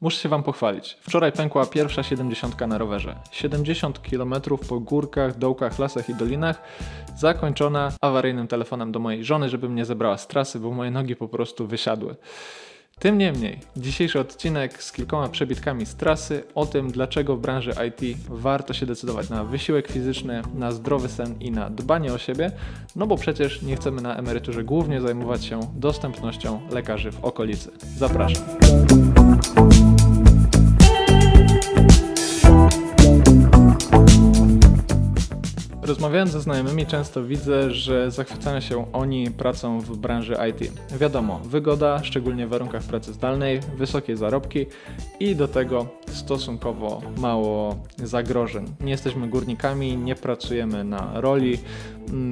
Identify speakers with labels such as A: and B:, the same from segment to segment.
A: Muszę się Wam pochwalić. Wczoraj pękła pierwsza 70 na rowerze. 70 km po górkach, dołkach, lasach i dolinach, zakończona awaryjnym telefonem do mojej żony, żeby mnie zebrała z trasy, bo moje nogi po prostu wysiadły. Tym niemniej, dzisiejszy odcinek z kilkoma przebitkami z trasy o tym, dlaczego w branży IT warto się decydować na wysiłek fizyczny, na zdrowy sen i na dbanie o siebie, no bo przecież nie chcemy na emeryturze głównie zajmować się dostępnością lekarzy w okolicy. Zapraszam. Rozmawiając ze znajomymi często widzę, że zachwycają się oni pracą w branży IT. Wiadomo, wygoda, szczególnie w warunkach pracy zdalnej, wysokie zarobki i do tego stosunkowo mało zagrożeń. Nie jesteśmy górnikami, nie pracujemy na roli,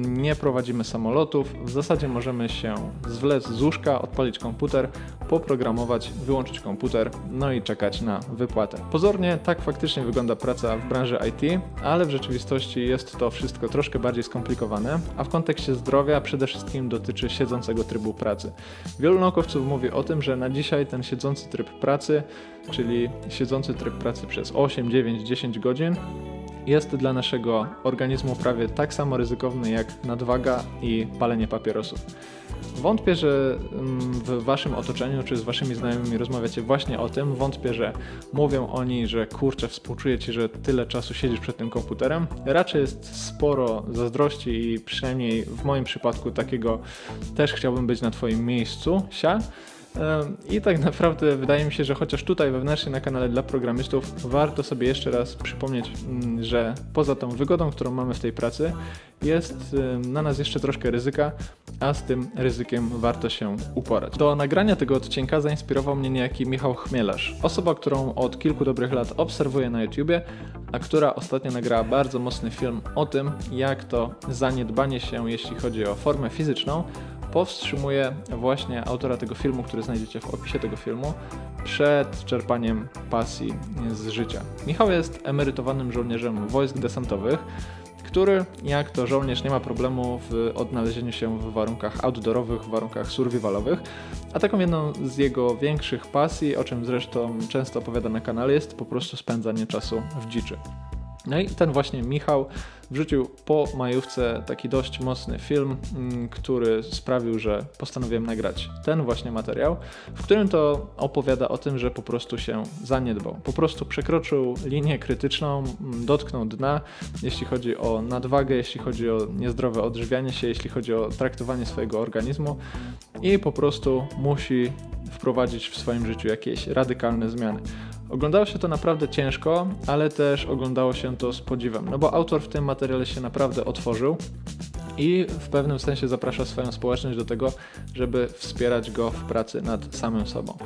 A: nie prowadzimy samolotów. W zasadzie możemy się zwlec z łóżka, odpalić komputer, poprogramować, wyłączyć komputer, no i czekać na wypłatę. Pozornie tak faktycznie wygląda praca w branży IT, ale w rzeczywistości jest to wszystko troszkę bardziej skomplikowane, a w kontekście zdrowia przede wszystkim dotyczy siedzącego trybu pracy. Wielu naukowców mówi o tym, że na dzisiaj ten siedzący tryb pracy, czyli siedzący tryb pracy przez 8, 9, 10 godzin, jest dla naszego organizmu prawie tak samo ryzykowny jak nadwaga i palenie papierosów. Wątpię, że mm, w waszym otoczeniu czy z waszymi znajomymi rozmawiacie właśnie o tym. Wątpię, że mówią oni, że kurczę, współczuję ci, że tyle czasu siedzisz przed tym komputerem. Raczej jest sporo zazdrości i przynajmniej w moim przypadku takiego też chciałbym być na twoim miejscu, sia. I tak naprawdę wydaje mi się, że chociaż tutaj wewnętrznie na kanale dla programistów warto sobie jeszcze raz przypomnieć, mm, że poza tą wygodą, którą mamy w tej pracy, jest na nas jeszcze troszkę ryzyka, a z tym ryzykiem warto się uporać. Do nagrania tego odcinka zainspirował mnie niejaki Michał Chmielarz, osoba, którą od kilku dobrych lat obserwuję na YouTubie, a która ostatnio nagrała bardzo mocny film o tym, jak to zaniedbanie się, jeśli chodzi o formę fizyczną, powstrzymuje właśnie autora tego filmu, który znajdziecie w opisie tego filmu, przed czerpaniem pasji z życia. Michał jest emerytowanym żołnierzem wojsk desantowych, który jak to żołnierz nie ma problemu w odnalezieniu się w warunkach outdoorowych, w warunkach survivalowych, a taką jedną z jego większych pasji, o czym zresztą często opowiada na kanale, jest po prostu spędzanie czasu w dziczy. No i ten właśnie Michał wrzucił po majówce taki dość mocny film, mm, który sprawił, że postanowiłem nagrać ten właśnie materiał, w którym to opowiada o tym, że po prostu się zaniedbał. Po prostu przekroczył linię krytyczną, mm, dotknął dna, jeśli chodzi o nadwagę, jeśli chodzi o niezdrowe odżywianie się, jeśli chodzi o traktowanie swojego organizmu i po prostu musi wprowadzić w swoim życiu jakieś radykalne zmiany. Oglądało się to naprawdę ciężko, ale też oglądało się to z podziwem, no bo autor w tym materiale się naprawdę otworzył i w pewnym sensie zaprasza swoją społeczność do tego, żeby wspierać go w pracy nad samym sobą.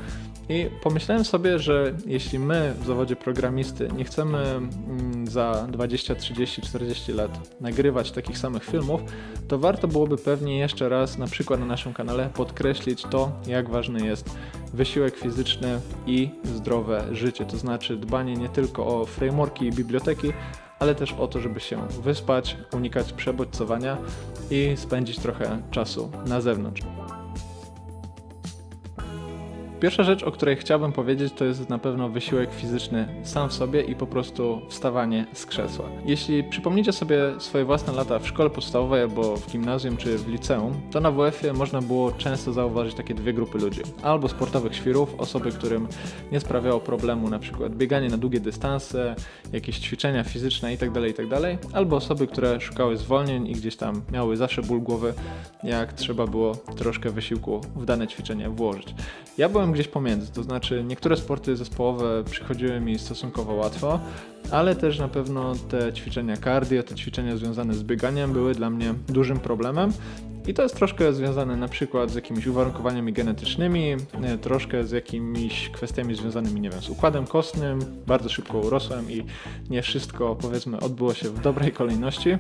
A: I pomyślałem sobie, że jeśli my w zawodzie programisty nie chcemy mm, za 20, 30, 40 lat nagrywać takich samych filmów, to warto byłoby pewnie jeszcze raz, na przykład na naszym kanale, podkreślić to, jak ważny jest wysiłek fizyczny i zdrowe życie. To znaczy dbanie nie tylko o frameworki i biblioteki, ale też o to, żeby się wyspać, unikać przebodźcowania i spędzić trochę czasu na zewnątrz. Pierwsza rzecz, o której chciałbym powiedzieć, to jest na pewno wysiłek fizyczny sam w sobie i po prostu wstawanie z krzesła. Jeśli przypomnicie sobie swoje własne lata w szkole podstawowej albo w gimnazjum czy w liceum, to na WF-ie można było często zauważyć takie dwie grupy ludzi. Albo sportowych świrów, osoby, którym nie sprawiało problemu na przykład bieganie na długie dystanse, jakieś ćwiczenia fizyczne itd., tak itd., tak albo osoby, które szukały zwolnień i gdzieś tam miały zawsze ból głowy, jak trzeba było troszkę wysiłku w dane ćwiczenie włożyć. Ja byłem gdzieś pomiędzy, to znaczy niektóre sporty zespołowe przychodziły mi stosunkowo łatwo, ale też na pewno te ćwiczenia cardio, te ćwiczenia związane z bieganiem były dla mnie dużym problemem. I to jest troszkę związane na przykład z jakimiś uwarunkowaniami genetycznymi, troszkę z jakimiś kwestiami związanymi, nie wiem, z układem kostnym. Bardzo szybko urosłem i nie wszystko, powiedzmy, odbyło się w dobrej kolejności.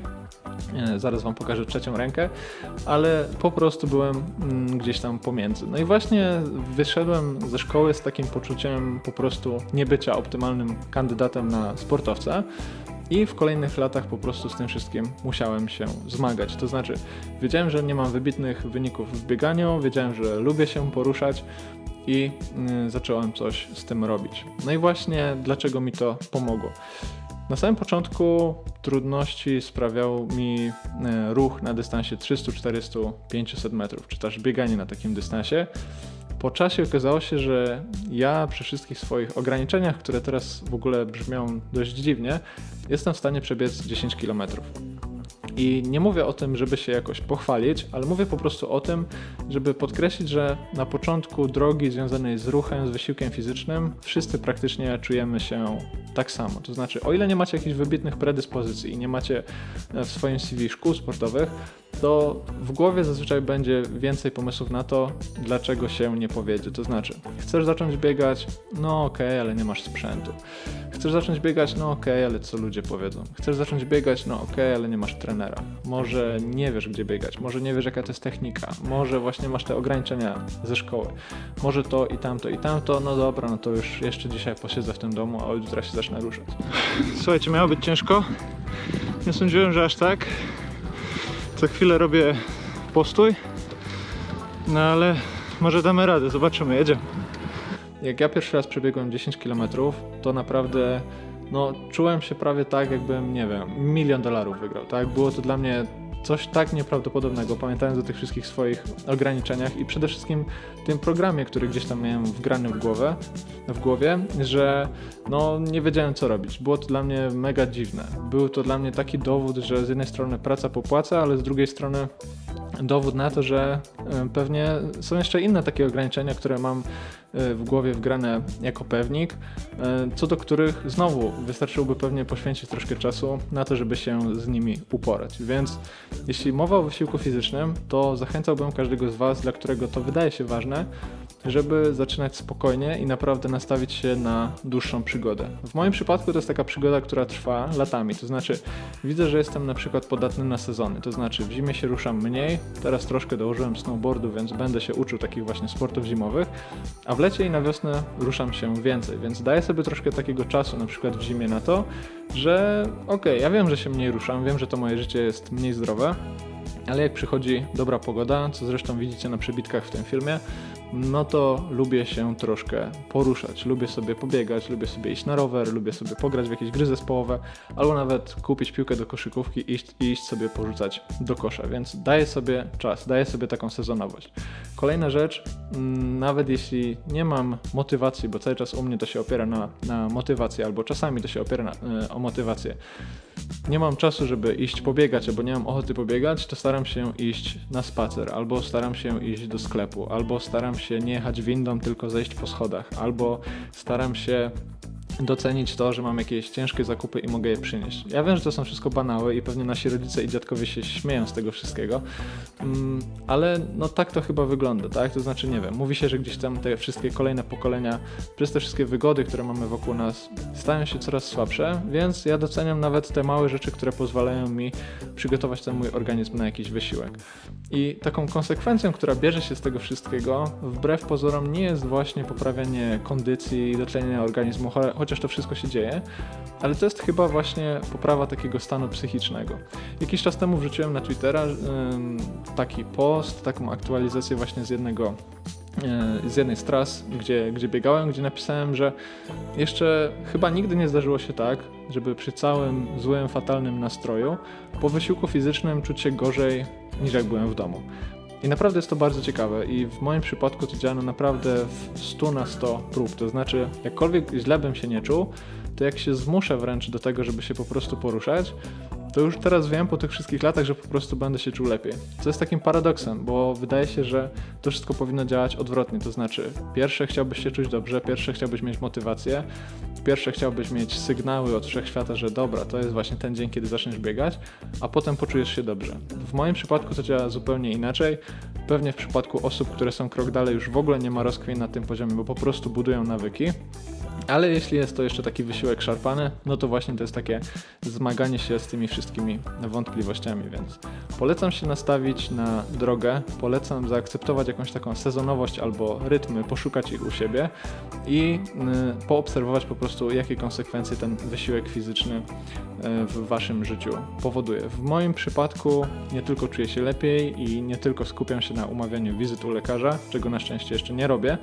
A: Zaraz Wam pokażę trzecią rękę, ale po prostu byłem mm, gdzieś tam pomiędzy. No i właśnie wyszedłem ze szkoły z takim poczuciem po prostu niebycia optymalnym kandydatem na sportowca. I w kolejnych latach po prostu z tym wszystkim musiałem się zmagać. To znaczy, wiedziałem, że nie mam wybitnych wyników w bieganiu, wiedziałem, że lubię się poruszać, i y, zacząłem coś z tym robić. No i właśnie dlaczego mi to pomogło. Na samym początku trudności sprawiał mi y, ruch na dystansie 300, 400, 500 metrów, czy też bieganie na takim dystansie. Po czasie okazało się, że ja przy wszystkich swoich ograniczeniach, które teraz w ogóle brzmią dość dziwnie, jestem w stanie przebiec 10 km. I nie mówię o tym, żeby się jakoś pochwalić, ale mówię po prostu o tym, żeby podkreślić, że na początku drogi związanej z ruchem, z wysiłkiem fizycznym, wszyscy praktycznie czujemy się tak samo. To znaczy, o ile nie macie jakichś wybitnych predyspozycji i nie macie w swoim CV szkół sportowych, to w głowie zazwyczaj będzie więcej pomysłów na to, dlaczego się nie powiedzie. To znaczy, chcesz zacząć biegać? No okej, okay, ale nie masz sprzętu. Chcesz zacząć biegać? No okej, okay, ale co ludzie powiedzą? Chcesz zacząć biegać? No okej, okay, ale nie masz trenera. Może nie wiesz, gdzie biegać, może nie wiesz, jaka to jest technika, może właśnie masz te ograniczenia ze szkoły, może to i tamto i tamto, no dobra, no to już jeszcze dzisiaj posiedzę w tym domu, a od jutra się zacznę ruszać. Słuchajcie, miało być ciężko. Nie sądziłem, że aż tak. Co chwilę robię postój, no ale może damy radę, zobaczymy, jedziemy. Jak ja pierwszy raz przebiegłem 10 km, to naprawdę no, czułem się prawie tak, jakbym, nie wiem, milion dolarów wygrał. Tak, było to dla mnie coś tak nieprawdopodobnego, pamiętając o tych wszystkich swoich ograniczeniach i przede wszystkim tym programie, który gdzieś tam miałem wgrany w głowę, w głowie, że no nie wiedziałem co robić. Było to dla mnie mega dziwne. Był to dla mnie taki dowód, że z jednej strony praca popłaca, ale z drugiej strony dowód na to, że e, pewnie są jeszcze inne takie ograniczenia, które mam e, w głowie wgrane jako pewnik, e, co do których znowu wystarczyłoby pewnie poświęcić troszkę czasu na to, żeby się z nimi uporać. Więc jeśli mowa o wysiłku fizycznym, to zachęcałbym każdego z Was, dla którego to wydaje się ważne, żeby zaczynać spokojnie i naprawdę nastawić się na dłuższą przygodę. W moim przypadku to jest taka przygoda, która trwa latami, to znaczy widzę, że jestem na przykład podatny na sezony, to znaczy w zimie się ruszam mniej, teraz troszkę dołożyłem snowboardu, więc będę się uczył takich właśnie sportów zimowych, a w lecie i na wiosnę ruszam się więcej, więc daję sobie troszkę takiego czasu na przykład w zimie na to, że okej, okay, ja wiem, że się mniej ruszam, wiem, że to moje życie jest mniej zdrowe, ale jak przychodzi dobra pogoda, co zresztą widzicie na przebitkach w tym filmie, no to lubię się troszkę poruszać. Lubię sobie pobiegać, lubię sobie iść na rower, lubię sobie pograć w jakieś gry zespołowe, albo nawet kupić piłkę do koszykówki i iść, iść sobie porzucać do kosza, więc daję sobie czas, daję sobie taką sezonowość. Kolejna rzecz, mm, nawet jeśli nie mam motywacji, bo cały czas u mnie to się opiera na, na motywacji, albo czasami to się opiera na, e, o motywację, nie mam czasu, żeby iść pobiegać, albo nie mam ochoty pobiegać, to staram się iść na spacer, albo staram się iść do sklepu, albo staram się nie jechać windą, tylko zejść po schodach, albo staram się docenić to, że mam jakieś ciężkie zakupy i mogę je przynieść. Ja wiem, że to są wszystko banały i pewnie nasi rodzice i dziadkowie się śmieją z tego wszystkiego, mm, ale no tak to chyba wygląda, tak? To znaczy, nie wiem, mówi się, że gdzieś tam te wszystkie kolejne pokolenia przez te wszystkie wygody, które mamy wokół nas, stają się coraz słabsze, więc ja doceniam nawet te małe rzeczy, które pozwalają mi przygotować ten mój organizm na jakiś wysiłek. I taką konsekwencją, która bierze się z tego wszystkiego, wbrew pozorom, nie jest właśnie poprawianie kondycji i dotlenienie organizmu, chociaż to wszystko się dzieje, ale to jest chyba właśnie poprawa takiego stanu psychicznego. Jakiś czas temu wrzuciłem na Twittera taki post, taką aktualizację właśnie z jednego e, z jednej z tras, gdzie, gdzie biegałem, gdzie napisałem, że jeszcze chyba nigdy nie zdarzyło się tak, żeby przy całym złym, fatalnym nastroju po wysiłku fizycznym czuć się gorzej niż jak byłem w domu. I naprawdę jest to bardzo ciekawe i w moim przypadku to działa naprawdę w 100 na 100 prób. To znaczy, jakkolwiek źle bym się nie czuł, to jak się zmuszę wręcz do tego, żeby się po prostu poruszać, to już teraz wiem po tych wszystkich latach, że po prostu będę się czuł lepiej. Co jest takim paradoksem, bo wydaje się, że to wszystko powinno działać odwrotnie. To znaczy, pierwsze chciałbyś się czuć dobrze, pierwsze chciałbyś mieć motywację, pierwsze chciałbyś mieć sygnały od wszechświata, że dobra, to jest właśnie ten dzień, kiedy zaczniesz biegać, a potem poczujesz się dobrze. W moim przypadku to działa zupełnie inaczej. Pewnie w przypadku osób, które są krok dalej, już w ogóle nie ma rozkmin na tym poziomie, bo po prostu budują nawyki Ale jeśli jest to jeszcze taki wysiłek szarpany, no to właśnie to jest takie zmaganie się z tymi wszystkimi wątpliwościami, więc polecam się nastawić na drogę, polecam zaakceptować jakąś taką sezonowość albo rytmy, poszukać ich u siebie i y, poobserwować po prostu, jakie konsekwencje ten wysiłek fizyczny y, w waszym życiu powoduje. W moim przypadku nie tylko czuję się lepiej i nie tylko skupiam się na umawianiu wizyt u lekarza, czego na szczęście jeszcze nie robię,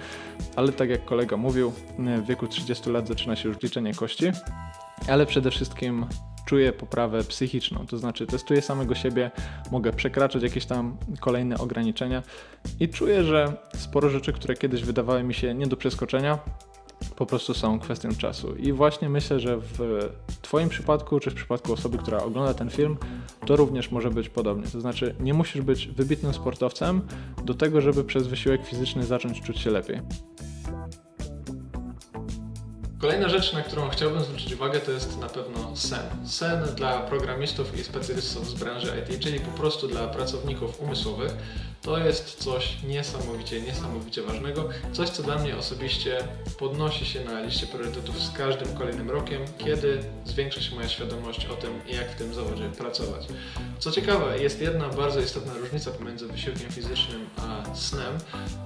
A: ale tak jak kolega mówił, w wieku 30 lat zaczyna się już liczenie kości, ale przede wszystkim czuję poprawę psychiczną, to znaczy testuję samego siebie, mogę przekraczać jakieś tam kolejne ograniczenia i czuję, że sporo rzeczy, które kiedyś wydawały mi się nie do przeskoczenia, po prostu są kwestią czasu. I właśnie myślę, że w Twoim przypadku, czy w przypadku osoby, która ogląda ten film, to również może być podobnie. To znaczy, nie musisz być wybitnym sportowcem do tego, żeby przez wysiłek fizyczny zacząć czuć się lepiej. Kolejna rzecz, na którą chciałbym zwrócić uwagę, to jest na pewno sen. Sen dla programistów i specjalistów z branży IT, czyli po prostu dla pracowników umysłowych. To jest coś niesamowicie, niesamowicie ważnego. Coś, co dla mnie osobiście podnosi się na liście priorytetów z każdym kolejnym rokiem, kiedy zwiększa się moja świadomość o tym, jak w tym zawodzie pracować. Co ciekawe, jest jedna bardzo istotna różnica pomiędzy wysiłkiem fizycznym a snem,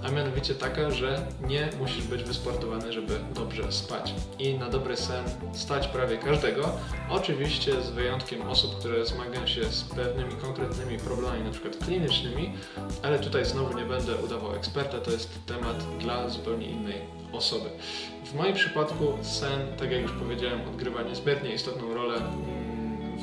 A: a mianowicie taka, że nie musisz być wysportowany, żeby dobrze spać. I na dobry sen stać prawie każdego, oczywiście z wyjątkiem osób, które zmagają się z pewnymi konkretnymi problemami, np. klinicznymi, ale tutaj znowu nie będę udawał eksperta, to jest temat dla zupełnie innej osoby. W moim przypadku sen, tak jak już powiedziałem, odgrywa niezbędnie istotną rolę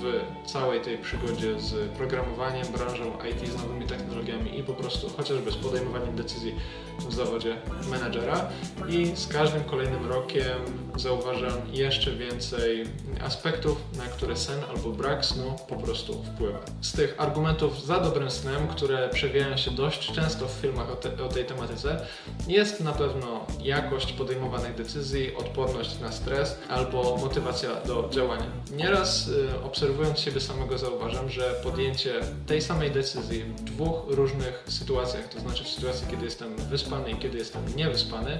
A: w całej tej przygodzie z programowaniem, branżą IT, z nowymi technologiami i po prostu chociażby z podejmowaniem decyzji w zawodzie menedżera. I z każdym kolejnym rokiem zauważam jeszcze więcej aspektów, na które sen albo brak snu po prostu wpływa. Z tych argumentów za dobrym snem, które przewijają się dość często w filmach o, te, o tej tematyce, jest na pewno jakość podejmowanych decyzji, odporność na stres albo motywacja do działania. Nieraz y, obserwując siebie samego zauważam, że podjęcie tej samej decyzji w dwóch różnych sytuacjach, to znaczy w sytuacji, kiedy jestem wyspany i kiedy jestem niewyspany,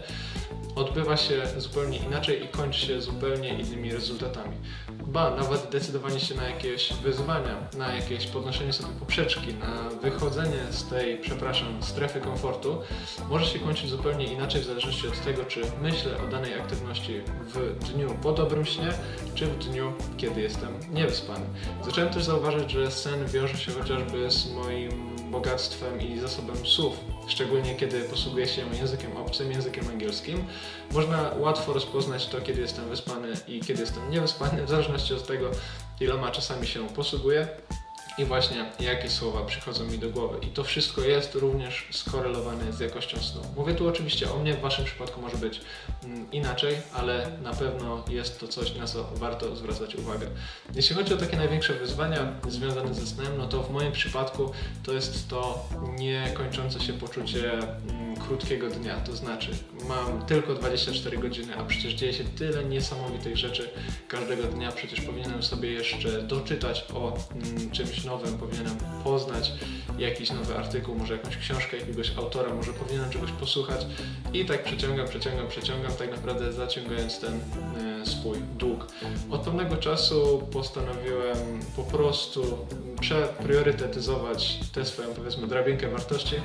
A: odbywa się zupełnie inaczej i kończy się zupełnie innymi rezultatami. Ba, nawet decydowanie się na jakieś wyzwania, na jakieś podnoszenie sobie poprzeczki, na wychodzenie z tej, przepraszam, strefy komfortu, może się kończyć zupełnie inaczej w zależności od tego, czy myślę o danej aktywności w dniu po dobrym śnie, czy w dniu, kiedy jestem niewyspany. Zacząłem też zauważyć, że sen wiąże się chociażby z moim bogactwem i zasobem słów, szczególnie kiedy posługuję się językiem obcym, językiem angielskim. Można łatwo rozpoznać to, kiedy jestem wyspany i kiedy jestem niewyspany, w zależności od tego, iloma czasami się posługuję i właśnie jakie słowa przychodzą mi do głowy. I to wszystko jest również skorelowane z jakością snu. Mówię tu oczywiście o mnie, w Waszym przypadku może być mm, inaczej, ale na pewno jest to coś, na co warto zwracać uwagę. Jeśli chodzi o takie największe wyzwania związane ze snem, no to w moim przypadku to jest to niekończące się poczucie mm, krótkiego dnia. To znaczy, mam tylko 24 godziny, a przecież dzieje się tyle niesamowitych rzeczy każdego dnia. Przecież powinienem sobie jeszcze doczytać o mm, czymś powinienem poznać jakiś nowy artykuł, może jakąś książkę jakiegoś autora, może powinienem czegoś posłuchać i tak przeciągam, przeciągam, przeciągam, tak naprawdę zaciągając ten y, swój dług. Od pewnego czasu postanowiłem po prostu przepriorytetyzować tę swoją, powiedzmy, drabinkę wartości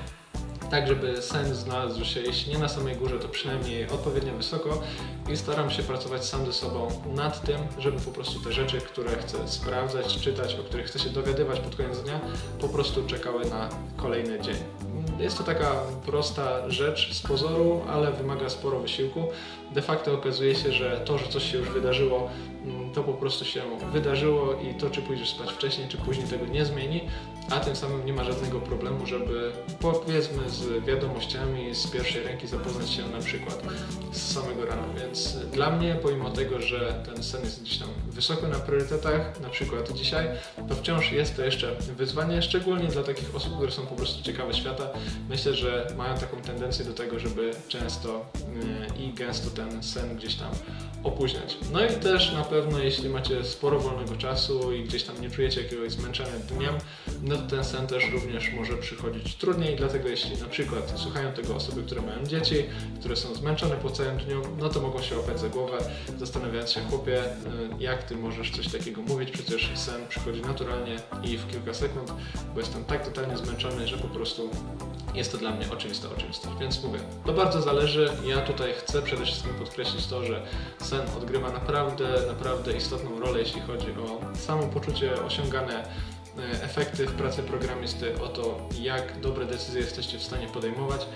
A: tak żeby sen znalazł się, jeśli nie na samej górze, to przynajmniej odpowiednio wysoko i staram się pracować sam ze sobą nad tym, żeby po prostu te rzeczy, które chcę sprawdzać, czytać, o których chcę się dowiadywać pod koniec dnia, po prostu czekały na kolejny dzień. Jest to taka prosta rzecz z pozoru, ale wymaga sporo wysiłku. De facto okazuje się, że to, że coś się już wydarzyło, mm, to po prostu się wydarzyło i to, czy pójdziesz spać wcześniej, czy później tego nie zmieni, a tym samym nie ma żadnego problemu, żeby powiedzmy z wiadomościami z pierwszej ręki zapoznać się na przykład z samego rana. Więc dla mnie, pomimo tego, że ten sen jest gdzieś tam wysoko na priorytetach, na przykład dzisiaj, to wciąż jest to jeszcze wyzwanie, szczególnie dla takich osób, które są po prostu ciekawe świata myślę, że mają taką tendencję do tego, żeby często yy, i gęsto ten sen gdzieś tam opóźniać. No i też na pewno, jeśli macie sporo wolnego czasu i gdzieś tam nie czujecie jakiegoś zmęczenia dniem, no to ten sen też również może przychodzić trudniej, dlatego jeśli na przykład słuchają tego osoby, które mają dzieci, które są zmęczone po całym dniu, no to mogą się łapać za głowę, zastanawiając się, chłopie, y, jak ty możesz coś takiego mówić, przecież sen przychodzi naturalnie i w kilka sekund, bo jestem tak totalnie zmęczony, że po prostu jest to dla mnie oczywista oczywistość. Więc mówię, to bardzo zależy. Ja tutaj chcę przede wszystkim podkreślić to, że sen odgrywa naprawdę, naprawdę istotną rolę, jeśli chodzi o samo poczucie osiągane efekty w pracy programisty, o to, jak dobre decyzje jesteście w stanie podejmować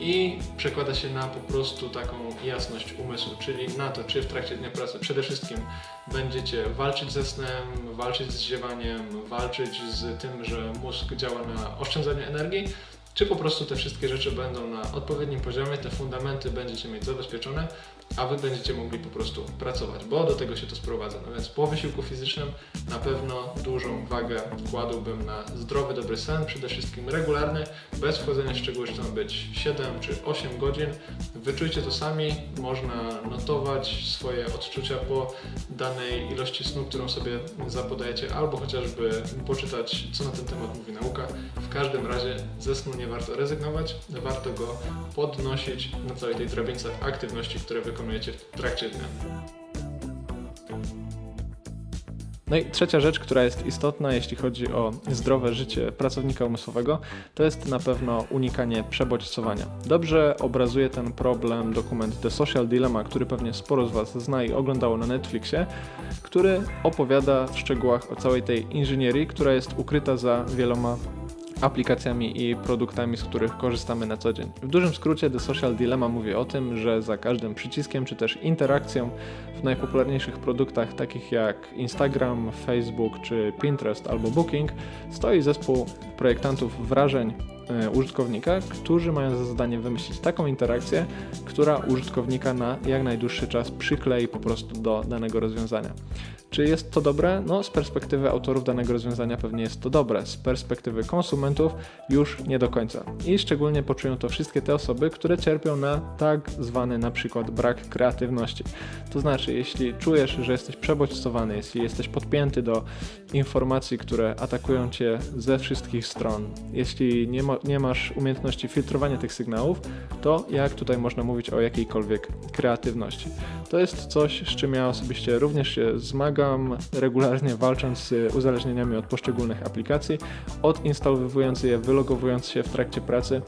A: i przekłada się na po prostu taką jasność umysłu, czyli na to, czy w trakcie dnia pracy przede wszystkim będziecie walczyć ze snem, walczyć z ziewaniem, walczyć z tym, że mózg działa na oszczędzanie energii, czy po prostu te wszystkie rzeczy będą na odpowiednim poziomie, te fundamenty będziecie mieć zabezpieczone, a Wy będziecie mogli po prostu pracować, bo do tego się to sprowadza. No więc po wysiłku fizycznym na pewno dużą wagę wkładłbym na zdrowy, dobry sen, przede wszystkim regularny, bez wchodzenia w szczegóły, czy to ma być 7 czy 8 godzin. Wyczujcie to sami, można notować swoje odczucia po danej ilości snu, którą sobie zapodajecie, albo chociażby poczytać, co na ten temat mówi nauka. W każdym razie ze snu nie warto rezygnować, warto go podnosić na całej tej drabince aktywności, które wykonujecie w trakcie dnia. No i trzecia rzecz, która jest istotna, jeśli chodzi o zdrowe życie pracownika umysłowego, to jest na pewno unikanie przebodźcowania. Dobrze obrazuje ten problem dokument The Social Dilemma, który pewnie sporo z Was zna i oglądało na Netflixie, który opowiada w szczegółach o całej tej inżynierii, która jest ukryta za wieloma aplikacjami i produktami, z których korzystamy na co dzień. W dużym skrócie The Social Dilemma mówi o tym, że za każdym przyciskiem czy też interakcją w najpopularniejszych produktach takich jak Instagram, Facebook czy Pinterest albo Booking stoi zespół projektantów wrażeń e, użytkownika, którzy mają za zadanie wymyślić taką interakcję, która użytkownika na jak najdłuższy czas przyklei po prostu do danego rozwiązania. Czy jest to dobre? No, z perspektywy autorów danego rozwiązania pewnie jest to dobre, z perspektywy konsumentów już nie do końca. I szczególnie poczują to wszystkie te osoby, które cierpią na tak zwany na przykład brak kreatywności. To znaczy, jeśli czujesz, że jesteś przebodźcowany, jeśli jesteś podpięty do informacji, które atakują cię ze wszystkich stron, jeśli nie, ma, nie masz umiejętności filtrowania tych sygnałów, to jak tutaj można mówić o jakiejkolwiek kreatywności? To jest coś, z czym ja osobiście również się zmagam regularnie walcząc z uzależnieniami od poszczególnych aplikacji, odinstalowując je, wylogowując się w trakcie pracy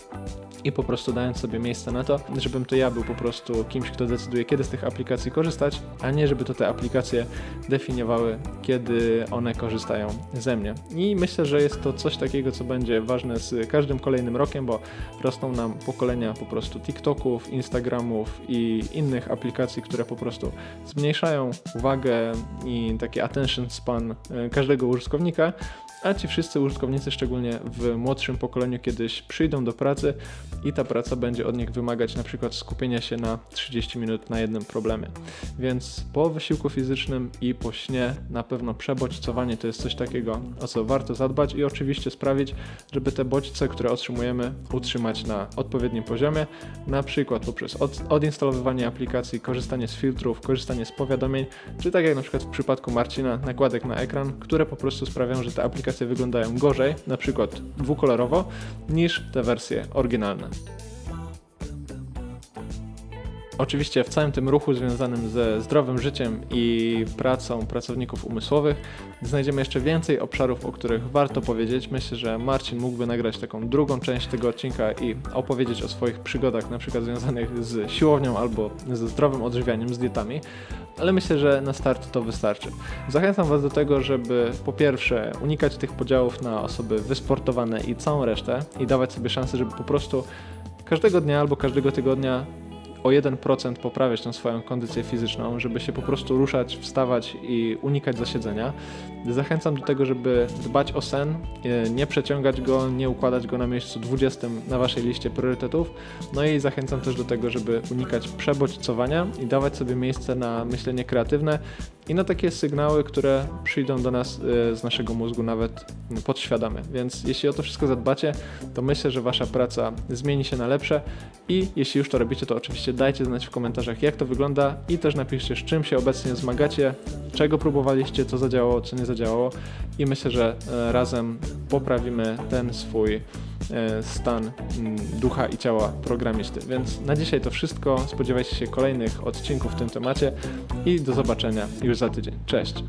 A: i po prostu dając sobie miejsce na to, żebym to ja był po prostu kimś, kto decyduje, kiedy z tych aplikacji korzystać, a nie żeby to te aplikacje definiowały, kiedy one korzystają ze mnie. I myślę, że jest to coś takiego, co będzie ważne z każdym kolejnym rokiem, bo rosną nam pokolenia po prostu TikToków, Instagramów i innych aplikacji, które po prostu zmniejszają uwagę i taki attention span e, każdego użytkownika, a ci wszyscy użytkownicy, szczególnie w młodszym pokoleniu, kiedyś przyjdą do pracy i ta praca będzie od nich wymagać na przykład skupienia się na 30 minut na jednym problemie. Więc po wysiłku fizycznym i po śnie na pewno przebodźcowanie to jest coś takiego, o co warto zadbać i oczywiście sprawić, żeby te bodźce, które otrzymujemy, utrzymać na odpowiednim poziomie, na przykład poprzez od, odinstalowywanie aplikacji, korzystanie z filtrów, korzystanie z powiadomień, czy tak jak na przykład w przypadku Marcina, nakładek na ekran, które po prostu sprawiają, że te aplikacje wyglądają gorzej, na przykład dwukolorowo, niż te wersje oryginalne. Oczywiście w całym tym ruchu związanym ze zdrowym życiem i pracą pracowników umysłowych znajdziemy jeszcze więcej obszarów, o których warto powiedzieć. Myślę, że Marcin mógłby nagrać taką drugą część tego odcinka i opowiedzieć o swoich przygodach, na przykład związanych z siłownią albo ze zdrowym odżywianiem, z dietami. Ale myślę, że na start to wystarczy. Zachęcam Was do tego, żeby po pierwsze unikać tych podziałów na osoby wysportowane i całą resztę i dawać sobie szansę, żeby po prostu każdego dnia albo każdego tygodnia o 1% poprawiać tą swoją kondycję fizyczną, żeby się po prostu ruszać, wstawać i unikać zasiedzenia. Zachęcam do tego, żeby dbać o sen, e, nie przeciągać go, nie układać go na miejscu 20 na waszej liście priorytetów. No i zachęcam też do tego, żeby unikać przebodźcowania i dawać sobie miejsce na myślenie kreatywne i na takie sygnały, które przyjdą do nas e, z naszego mózgu nawet podświadomie. Więc jeśli o to wszystko zadbacie, to myślę, że wasza praca zmieni się na lepsze i jeśli już to robicie, to oczywiście dajcie znać w komentarzach, jak to wygląda i też napiszcie, z czym się obecnie zmagacie, czego próbowaliście, co zadziałało, co nie zadziałało i myślę, że e, razem poprawimy ten swój e, stan mm, ducha i ciała programisty. Więc na dzisiaj to wszystko. Spodziewajcie się kolejnych odcinków w tym temacie i do zobaczenia już za tydzień. Cześć!